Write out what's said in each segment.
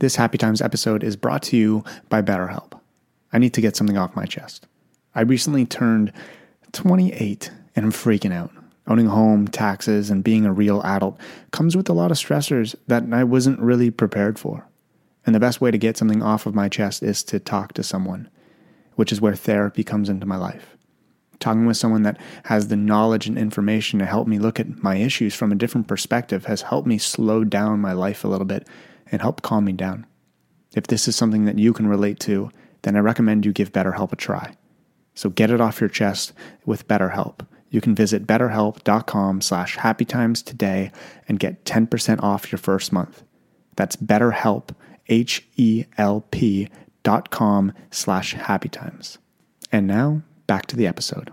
This Happy Times episode is brought to you by BetterHelp. I need to get something off my chest. I recently turned 28 and I'm freaking out. Owning a home, taxes, and being a real adult comes with a lot of stressors that I wasn't really prepared for. And the best way to get something off of my chest is to talk to someone, which is where therapy comes into my life. Talking with someone that has the knowledge and information to help me look at my issues from a different perspective has helped me slow down my life a little bit and help calm me down. If this is something that you can relate to, then I recommend you give BetterHelp a try. So get it off your chest with BetterHelp. You can visit betterhelp.com slash happytimes today and get 10% off your first month. That's betterhelp, H-E-L-P dot com slash happytimes. And now, back to the episode.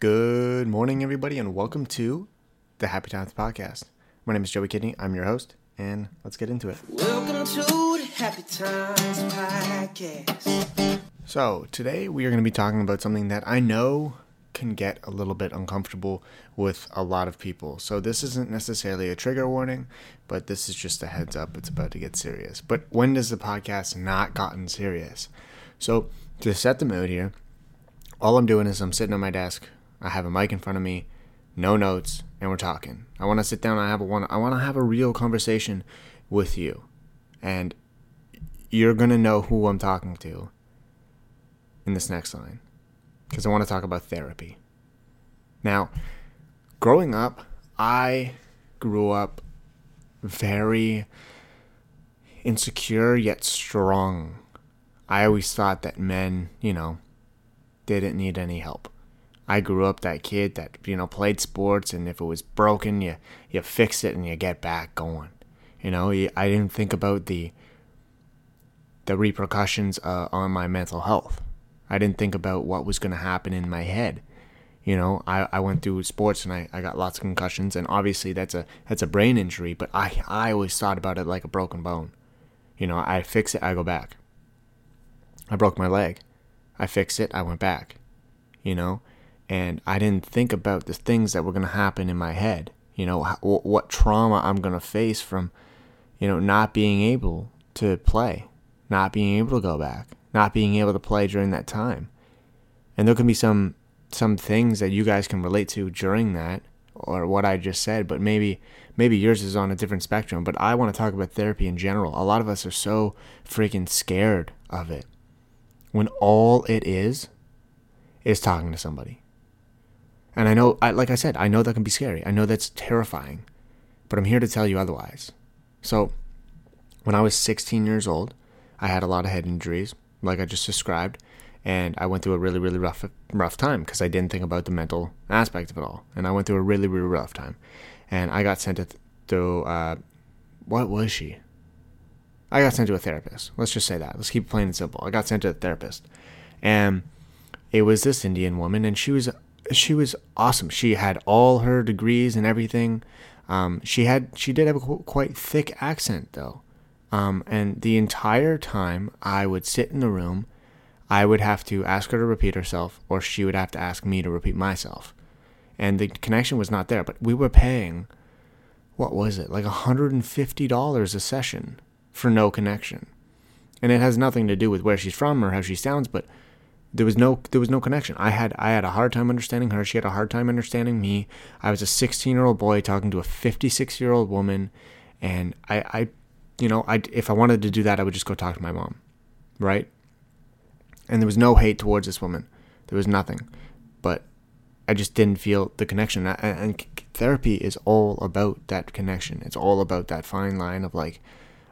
Good morning, everybody, and welcome to the Happy Times Podcast. My name is Joey Kidney. I'm your host, and let's get into it. Welcome to the Happy Times Podcast. So, today we are going to be talking about something that I know can get a little bit uncomfortable with a lot of people. So, this isn't necessarily a trigger warning, but this is just a heads up. It's about to get serious. But when does the podcast not gotten serious? So, to set the mood here, all I'm doing is I'm sitting at my desk I have a mic in front of me, no notes, and we're talking. I want to sit down. I have a one. I want to have a real conversation with you, and you're gonna know who I'm talking to in this next line, because I want to talk about therapy. Now, growing up, I grew up very insecure yet strong. I always thought that men, you know, didn't need any help. I grew up that kid that you know played sports, and if it was broken, you you fix it and you get back going. You know, I didn't think about the the repercussions uh, on my mental health. I didn't think about what was going to happen in my head. You know, I, I went through sports and I, I got lots of concussions, and obviously that's a that's a brain injury. But I I always thought about it like a broken bone. You know, I fix it, I go back. I broke my leg, I fix it, I went back. You know, and I didn't think about the things that were going to happen in my head. You know, what trauma I'm going to face from, you know, not being able to play, not being able to go back, not being able to play during that time. And there can be some some things that you guys can relate to during that or what I just said, but maybe maybe yours is on a different spectrum, but I want to talk about therapy in general. A lot of us are so freaking scared of it. When all it is is talking to somebody and I know, I, like I said, I know that can be scary. I know that's terrifying, but I'm here to tell you otherwise. So, when I was 16 years old, I had a lot of head injuries, like I just described, and I went through a really, really rough, rough time because I didn't think about the mental aspect of it all, and I went through a really, really rough time, and I got sent to, to uh, what was she? I got sent to a therapist. Let's just say that. Let's keep it plain and simple. I got sent to a therapist, and it was this Indian woman, and she was she was awesome. She had all her degrees and everything. Um, she had she did have a qu- quite thick accent though, um, and the entire time I would sit in the room, I would have to ask her to repeat herself, or she would have to ask me to repeat myself, and the connection was not there. But we were paying, what was it, like hundred and fifty dollars a session for no connection, and it has nothing to do with where she's from or how she sounds, but there was no there was no connection. I had I had a hard time understanding her. She had a hard time understanding me. I was a 16 year old boy talking to a 56 year old woman, and I I you know I if I wanted to do that I would just go talk to my mom, right? And there was no hate towards this woman. There was nothing, but I just didn't feel the connection. And therapy is all about that connection. It's all about that fine line of like,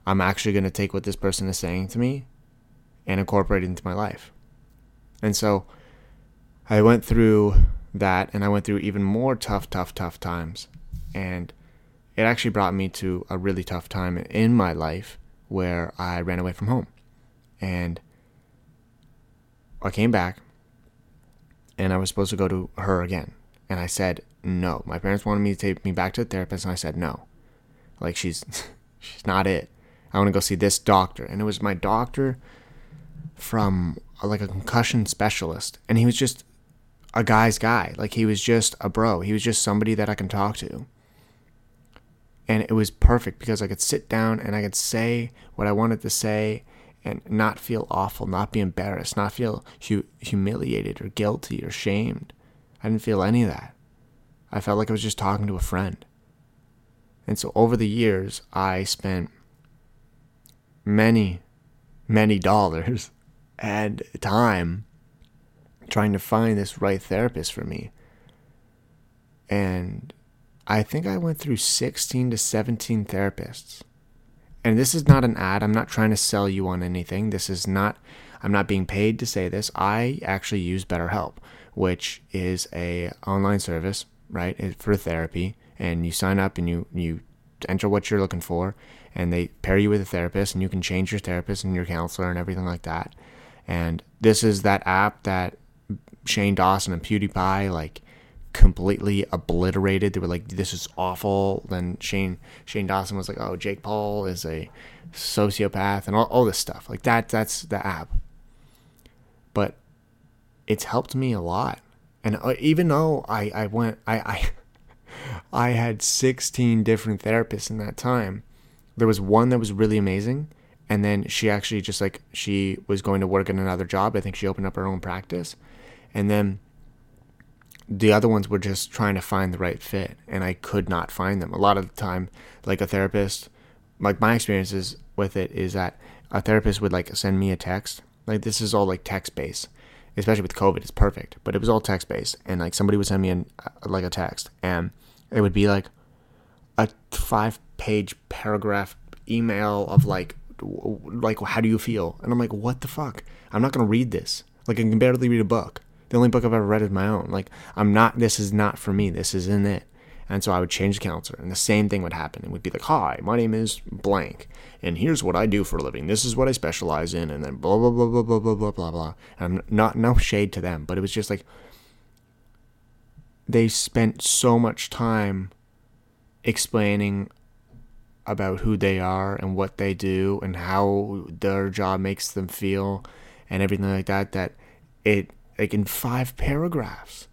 I'm actually going to take what this person is saying to me and incorporate it into my life and so I went through that and I went through even more tough, tough, tough times. And it actually brought me to a really tough time in my life where I ran away from home. And I came back and I was supposed to go to her again. And I said no. My parents wanted me to take me back to the therapist and I said no. Like she's she's not it. I want to go see this doctor. And it was my doctor from like a concussion specialist and he was just a guy's guy. Like he was just a bro. He was just somebody that I can talk to and it was perfect because I could sit down and I could say what I wanted to say and not feel awful, not be embarrassed, not feel hu- humiliated or guilty or shamed. I didn't feel any of that. I felt like I was just talking to a friend. And so over the years, I spent many, many dollars and time trying to find this right therapist for me. And I think I went through 16 to 17 therapists. And this is not an ad. I'm not trying to sell you on anything. This is not, I'm not being paid to say this. I actually use BetterHelp, which is a online service, right, for therapy. And you sign up and you, you enter what you're looking for, and they pair you with a therapist, and you can change your therapist and your counselor and everything like that. And this is that app that Shane Dawson and PewDiePie like completely obliterated. They were like, "This is awful." Then Shane Shane Dawson was like, "Oh, Jake Paul is a sociopath," and all, all this stuff like that. That's the app. But it's helped me a lot, and uh, even though I I went I I I had 16 different therapists in that time, there was one that was really amazing. And then she actually just like she was going to work in another job. I think she opened up her own practice. And then the other ones were just trying to find the right fit and I could not find them. A lot of the time, like a therapist, like my experiences with it is that a therapist would like send me a text. Like this is all like text based, especially with COVID, it's perfect. But it was all text based, and like somebody would send me an, uh, like a text, and it would be like a five page paragraph email of like like how do you feel, and I'm like what the fuck? I'm not gonna read this. Like I can barely read a book. The only book I've ever read is my own. Like I'm not. This is not for me. This isn't it. And so I would change the counselor, and the same thing would happen. It would be like, "Hi, my name is blank, and here's what I do for a living. This is what I specialize in," and then blah blah blah blah blah blah blah blah blah. And I'm not no shade to them, but it was just like they spent so much time explaining about who they are and what they do and how their job makes them feel and everything like that that it like in five paragraphs.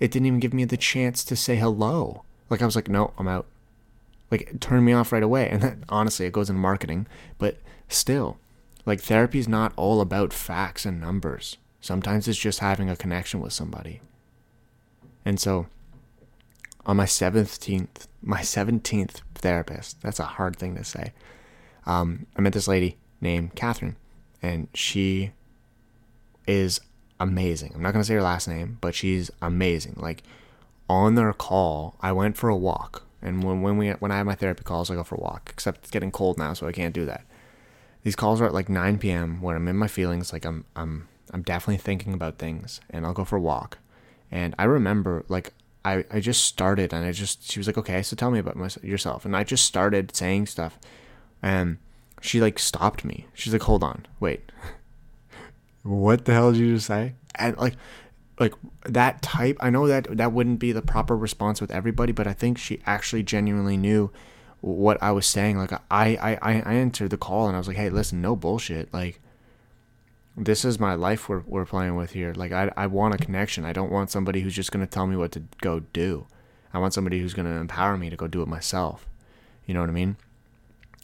It didn't even give me the chance to say hello. Like I was like, no, I'm out. Like it turned me off right away. And then honestly, it goes in marketing, but still, like therapy is not all about facts and numbers. Sometimes it's just having a connection with somebody. And so on my 17th, my 17th therapist, that's a hard thing to say. Um, I met this lady named Catherine, and she is amazing. I'm not gonna say her last name, but she's amazing. Like on their call, I went for a walk, and when when we when I have my therapy calls, I go for a walk. Except it's getting cold now, so I can't do that. These calls are at like 9 p.m. when I'm in my feelings, like I'm I'm I'm definitely thinking about things, and I'll go for a walk. And I remember like I, I just started and I just she was like okay so tell me about myself, yourself and I just started saying stuff and she like stopped me she's like hold on wait what the hell did you just say? And like, like that type. I know that that wouldn't be the proper response with everybody, but I think she actually genuinely knew what I was saying. Like I, I, I entered the call and I was like, hey, listen, no bullshit. Like this is my life we're, we're playing with here. Like I, I want a connection. I don't want somebody who's just going to tell me what to go do. I want somebody who's going to empower me to go do it myself. You know what I mean?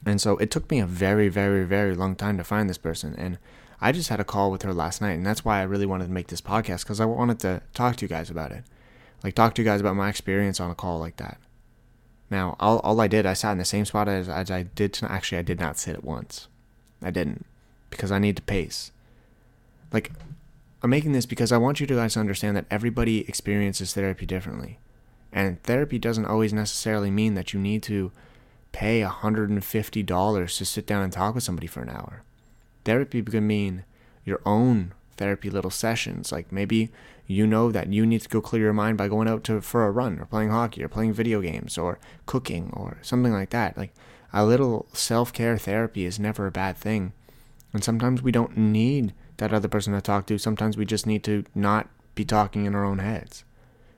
And so it took me a very, very, very long time to find this person. And I just had a call with her last night, and that's why I really wanted to make this podcast because I wanted to talk to you guys about it. Like, talk to you guys about my experience on a call like that. Now, all, all I did, I sat in the same spot as, as I did. To, actually, I did not sit at once. I didn't because I need to pace. Like, I'm making this because I want you to guys to understand that everybody experiences therapy differently. And therapy doesn't always necessarily mean that you need to pay $150 to sit down and talk with somebody for an hour. Therapy can mean your own therapy little sessions. Like maybe you know that you need to go clear your mind by going out to for a run or playing hockey or playing video games or cooking or something like that. Like a little self-care therapy is never a bad thing. And sometimes we don't need that other person to talk to. Sometimes we just need to not be talking in our own heads.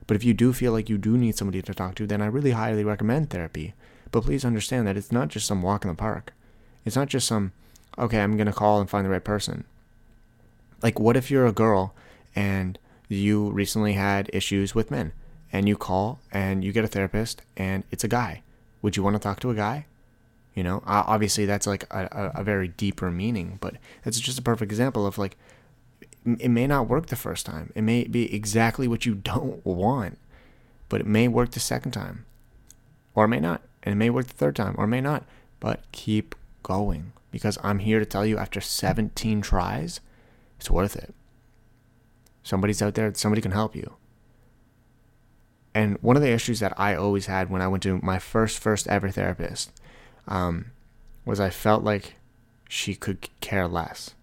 But if you do feel like you do need somebody to talk to, then I really highly recommend therapy. But please understand that it's not just some walk in the park. It's not just some, okay, I'm going to call and find the right person. Like, what if you're a girl and you recently had issues with men and you call and you get a therapist and it's a guy? Would you want to talk to a guy? You know, obviously that's like a, a, very deeper meaning, but it's just a perfect example of like, it may not work the first time. It may be exactly what you don't want, but it may work the second time, or it may not. And it may work the third time, or it may not. But keep going because I'm here to tell you after 17 tries, it's worth it. Somebody's out there, somebody can help you. And one of the issues that I always had when I went to my first, first ever therapist um, was I felt like she could care less.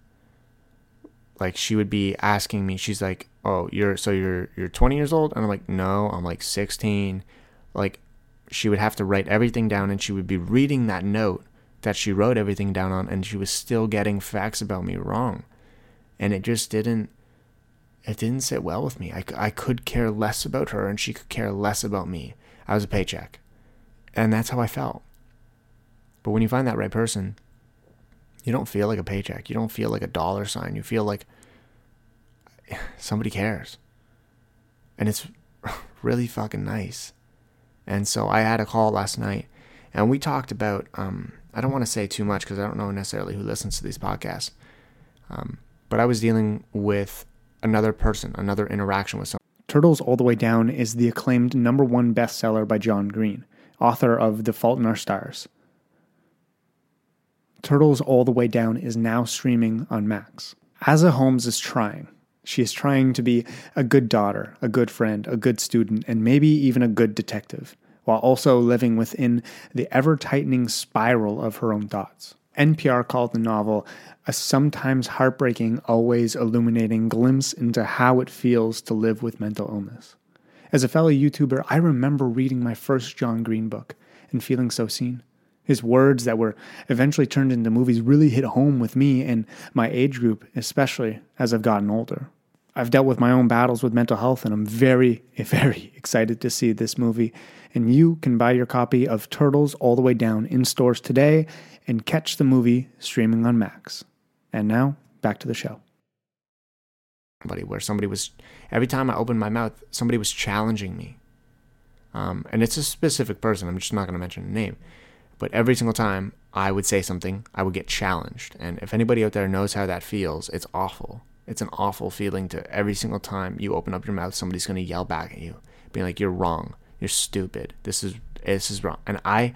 Like she would be asking me she's like oh you're so you're you're 20 years old? And i'm like no i'm like 16 like she would have to write everything down and she would be reading that note that she wrote everything down on and she was still getting facts about me wrong. And it just didn't it didn't sit well with me. I, I could care less about her and she could care less about me. I was a paycheck. And that's how i felt but when you find that right person you don't feel like a paycheck. You don't feel like a dollar sign. You feel like somebody cares. And it's really fucking nice. And so I had a call last night and we talked about, um, I don't want to say too much because I don't know necessarily who listens to these podcasts. Um, but I was dealing with another person, another interaction with someone. Turtles All the Way Down is the acclaimed number one bestseller by John Green, author of The Fault in Our Stars. Turtles All the Way Down is now streaming on Max. Aza Holmes is trying. She is trying to be a good daughter, a good friend, a good student, and maybe even a good detective, while also living within the ever tightening spiral of her own thoughts. NPR called the novel a sometimes heartbreaking, always illuminating glimpse into how it feels to live with mental illness. As a fellow YouTuber, I remember reading my first John Green book and feeling so seen. His words that were eventually turned into movies really hit home with me and my age group, especially as I've gotten older. I've dealt with my own battles with mental health, and I'm very, very excited to see this movie. And you can buy your copy of Turtles All the Way Down in stores today and catch the movie streaming on Max. And now, back to the show. Somebody where somebody was, every time I opened my mouth, somebody was challenging me. Um, and it's a specific person, I'm just not going to mention a name. But every single time I would say something, I would get challenged. And if anybody out there knows how that feels, it's awful. It's an awful feeling to every single time you open up your mouth, somebody's going to yell back at you, being like, "You're wrong. You're stupid. This is this is wrong." And I,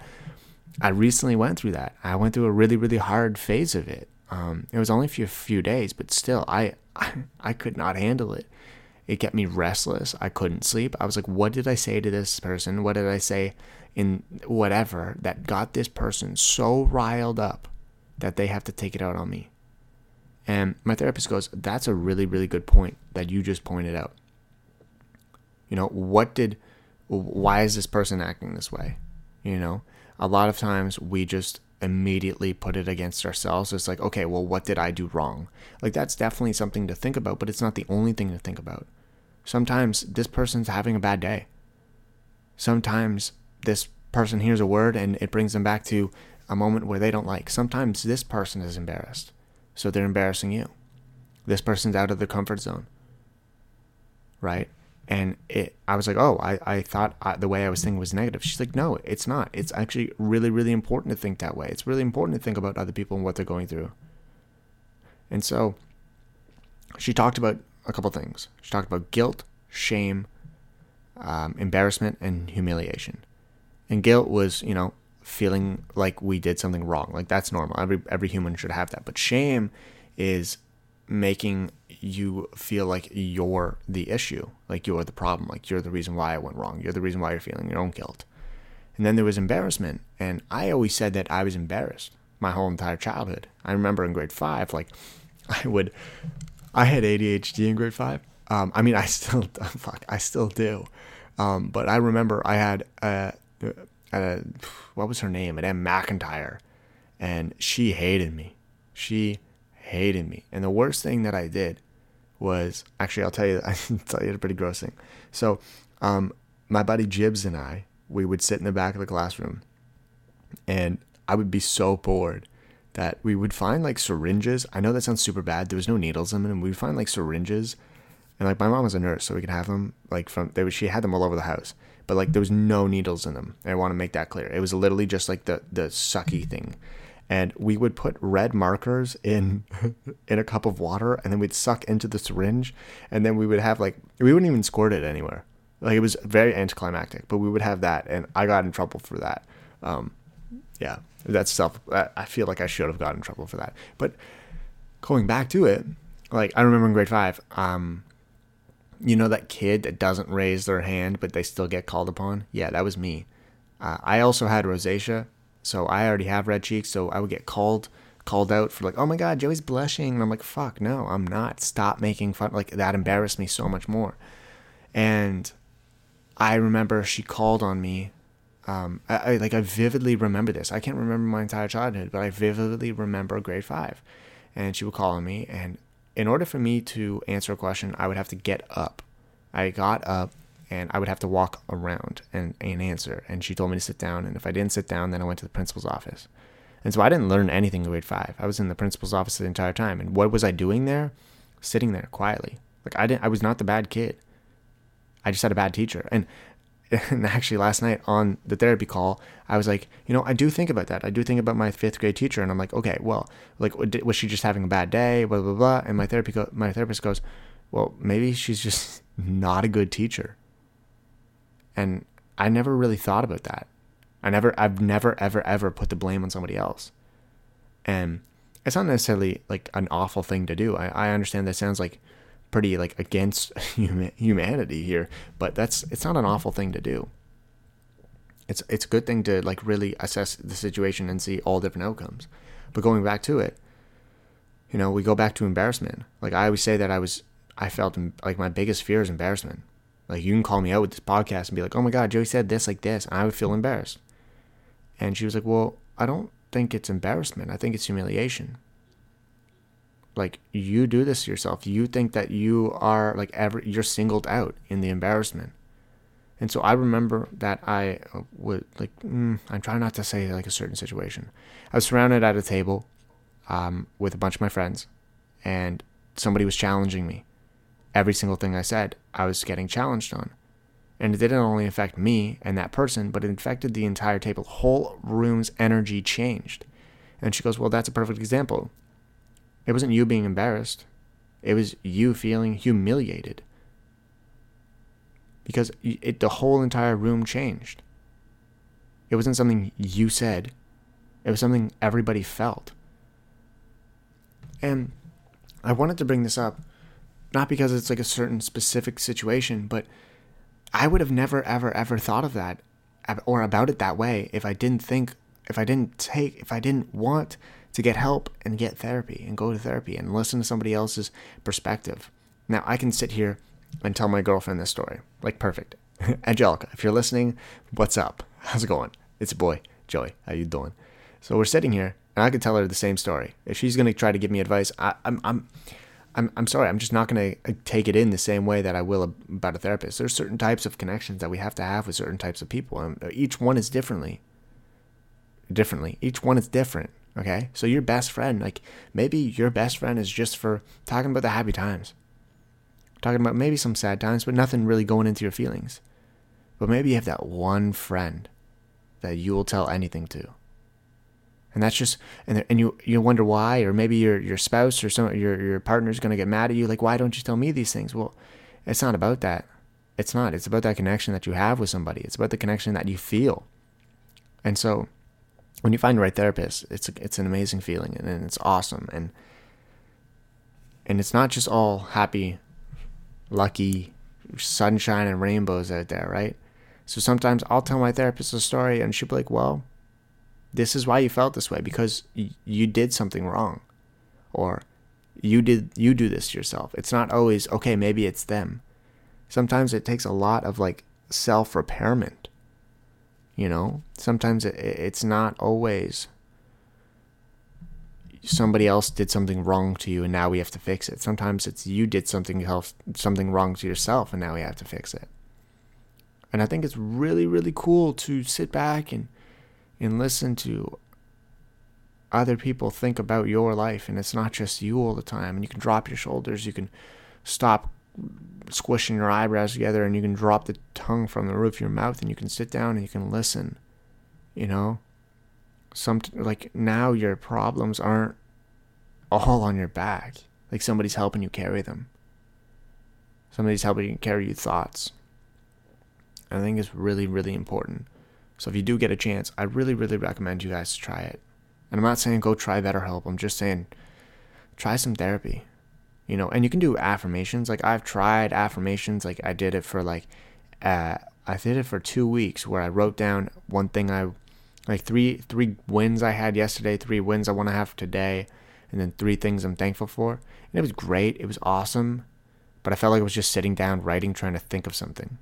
I recently went through that. I went through a really really hard phase of it. Um, it was only for a few days, but still, I, I I could not handle it. It kept me restless. I couldn't sleep. I was like, "What did I say to this person? What did I say?" in whatever that got this person so riled up that they have to take it out on me. And my therapist goes, That's a really, really good point that you just pointed out. You know, what did, why is this person acting this way? You know, a lot of times we just immediately put it against ourselves. It's like, okay, well, what did I do wrong? Like, that's definitely something to think about, but it's not the only thing to think about. Sometimes this person's having a bad day. Sometimes this person hears a word and it brings them back to a moment where they don't like. Sometimes this person is embarrassed, so they're embarrassing you. This person's out of the comfort zone, right? And it, I was like, oh, I, I thought I, the way I was thinking was negative. She's like, no, it's not. It's actually really, really important to think that way. It's really important to think about other people and what they're going through. And so she talked about a couple things. She talked about guilt, shame, um, embarrassment, and humiliation. And guilt was, you know, feeling like we did something wrong. Like that's normal. Every every human should have that. But shame is making you feel like you're the issue, like you're the problem, like you're the reason why I went wrong. You're the reason why you're feeling your own guilt. And then there was embarrassment, and I always said that I was embarrassed my whole entire childhood. I remember in grade 5 like I would I had ADHD in grade five. Um, I mean, I still fuck, I still do. Um, but I remember I had a, a, what was her name? Madame McIntyre, and she hated me. She hated me. And the worst thing that I did was actually I'll tell you I tell you a pretty gross thing. So, um, my buddy Jibs and I we would sit in the back of the classroom, and I would be so bored that we would find like syringes. I know that sounds super bad. There was no needles in them, and we'd find like syringes. And like my mom was a nurse, so we could have them like from they she had them all over the house, but like there was no needles in them. I want to make that clear. It was literally just like the the sucky thing, and we would put red markers in in a cup of water, and then we'd suck into the syringe, and then we would have like we wouldn't even squirt it anywhere. Like it was very anticlimactic, but we would have that, and I got in trouble for that. Um, yeah, that's self. I feel like I should have gotten in trouble for that. But going back to it, like I remember in grade five, um, you know that kid that doesn't raise their hand but they still get called upon. Yeah, that was me. Uh, I also had rosacea, so I already have red cheeks. So I would get called called out for like, oh my god, Joey's blushing, and I'm like, fuck, no, I'm not. Stop making fun. Like that embarrassed me so much more. And I remember she called on me um, I, I, like I vividly remember this. I can't remember my entire childhood, but I vividly remember grade five, and she would call on me. And in order for me to answer a question, I would have to get up. I got up, and I would have to walk around and, and answer. And she told me to sit down. And if I didn't sit down, then I went to the principal's office. And so I didn't learn anything in grade five. I was in the principal's office the entire time. And what was I doing there? Sitting there quietly. Like I didn't. I was not the bad kid. I just had a bad teacher. And and actually last night on the therapy call i was like you know i do think about that. I do think about my fifth grade teacher and i'm like okay well like was she just having a bad day? Blah blah blah. And my therapy my therapist goes well maybe she's just not a good teacher. And i never really thought about that. I never i've never ever ever put the blame on somebody else. And it's not necessarily like an awful thing to do. I, I understand that sounds like pretty like against humanity here, but that's it's not an awful thing to do. It's it's a good thing to like really assess the situation and see all different outcomes. But going back to it, you know, we go back to embarrassment. Like I always say that I was I felt like my biggest fear is embarrassment. Like you can call me out with this podcast and be like, "Oh my god, Joey said this like this," and I would feel embarrassed. And she was like, "Well, I don't think it's embarrassment. I think it's humiliation." Like you do this to yourself. You think that you are like ever you're singled out in the embarrassment. And so i remember that i uh, would like mm, i'm trying not to say like a certain situation. I was surrounded at a table um, with a bunch of my friends and somebody was challenging me. Every single thing i said i was getting challenged on. And it didn't only affect me and that person but it affected the entire table. Whole room's energy changed. And she goes well that's a perfect example it wasn't you being embarrassed, it was you feeling humiliated. Because it, the whole entire room changed. It wasn't something you said, it was something everybody felt. And I wanted to bring this up, not because it's like a certain specific situation, but I would have never, ever, ever thought of that or about it that way if I didn't think, if I didn't take, if I didn't want to get help and get therapy and go to therapy and listen to somebody else's perspective. Now, I can sit here and tell my girlfriend this story. Like, perfect. Angelica, if you're listening, what's up? How's it going? It's a boy, Joey. How you doing? So we're sitting here, and I can tell her the same story. If she's gonna try to give me advice, I, I'm, I'm, I'm, I'm sorry. I'm just not gonna uh, take it in the same way that I will about a therapist. There's certain types of connections that we have to have with certain types of people, and each one is differently. Differently, each one is different. Okay. So your best friend, like maybe your best friend is just for talking about the happy times, talking about maybe some sad times, but nothing really going into your feelings. But maybe you have that one friend that you will tell anything to. And that's just and and you you wonder why, or maybe your your spouse or some your your partner's gonna get mad at you. Like, why don't you tell me these things? Well, it's not about that. It's not. It's about that connection that you have with somebody. It's about the connection that you feel. And so when you find the right therapist, it's a, it's an amazing feeling and, and it's awesome and and it's not just all happy, lucky, sunshine and rainbows out there, right? So sometimes I'll tell my therapist a story and she'll be like, "Well, this is why you felt this way because y- you did something wrong," or you did you do this to yourself. It's not always okay, maybe it's them. Sometimes it takes a lot of like self-repairment. You know, sometimes it, it's not always somebody else did something wrong to you and now we have to fix it. Sometimes it's you did something else something wrong to yourself and now we have to fix it. And I think it's really really cool to sit back and and listen to other people think about your life and it's not just you all the time and you can drop your shoulders, you can stop squishing your eyebrows together and you can drop the tongue from the roof of your mouth and you can sit down and you can listen. You know? some like now your problems aren't all on your back. Like somebody's helping you carry them. Somebody's helping you carry your thoughts. I think it's really, really important. So if you do get a chance, I really, really recommend you guys to try it. And I'm not saying go try BetterHelp. I'm just saying try some therapy. You know, and you can do affirmations. Like I've tried affirmations. Like I did it for like, uh, I did it for two weeks where I wrote down one thing I like three three wins I had yesterday, three wins I want to have today, and then three things I'm thankful for. And it was great. It was awesome. But I felt like I was just sitting down writing trying to think of something.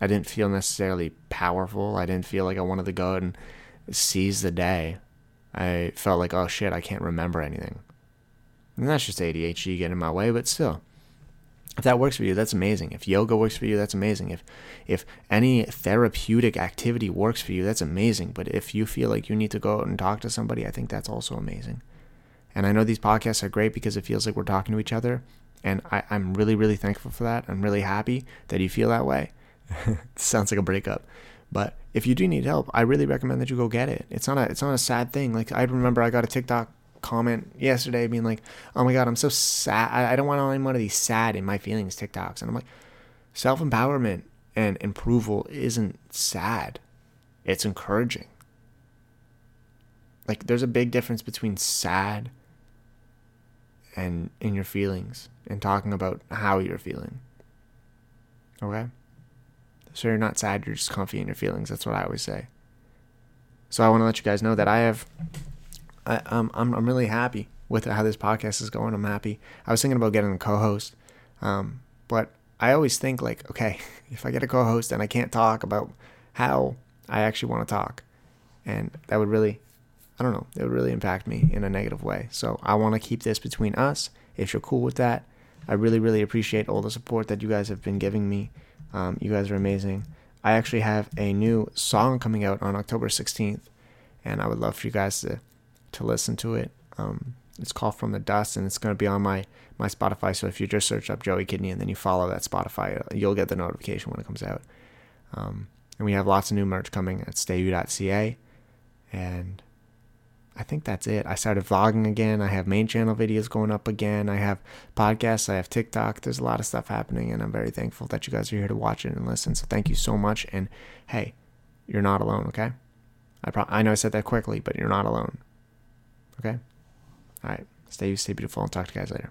I didn't feel necessarily powerful. I didn't feel like I wanted to go out and seize the day. I felt like, oh shit, I can't remember anything. And that's just ADHD getting in my way, but still if that works for you, that's amazing. If yoga works for you, that's amazing. If if any therapeutic activity works for you, that's amazing. But if you feel like you need to go out and talk to somebody, I think that's also amazing. And I know these podcasts are great because it feels like we're talking to each other. And I, I'm really, really thankful for that. I'm really happy that you feel that way. sounds like a breakup. But if you do need help, I really recommend that you go get it. It's not a it's not a sad thing. Like I remember I got a TikTok comment yesterday being like, oh my God, I'm so sad. I, I don't want any one of these sad in my feelings TikToks. And I'm like, self empowerment and approval isn't sad, it's encouraging. Like, there's a big difference between sad and in your feelings and talking about how you're feeling. Okay? So you're not sad, you're just comfy in your feelings. That's what I always say. So I want to let you guys know that I have I, um, I'm I'm really happy with how this podcast is going. I'm happy. I was thinking about getting a co-host, um, but I always think like, okay, if I get a co-host and I can't talk about how I actually want to talk, and that would really, I don't know, it would really impact me in a negative way. So I want to keep this between us. If you're cool with that, I really really appreciate all the support that you guys have been giving me. Um, you guys are amazing. I actually have a new song coming out on October 16th, and I would love for you guys to to listen to it. Um, it's called From the Dust, and it's going to be on my my Spotify. So if you just search up Joey Kidney and then you follow that Spotify, uh, you'll get the notification when it comes out. Um, and we have lots of new merch coming at stayu.ca, and I think that's it. I started vlogging again. I have main channel videos going up again. I have podcasts. I have TikTok. There's a lot of stuff happening, and I'm very thankful that you guys are here to watch it and listen. So thank you so much. And hey, you're not alone. Okay. I pro- I know I said that quickly, but you're not alone. Okay? All right. Stay, you, stay beautiful and talk to you guys later.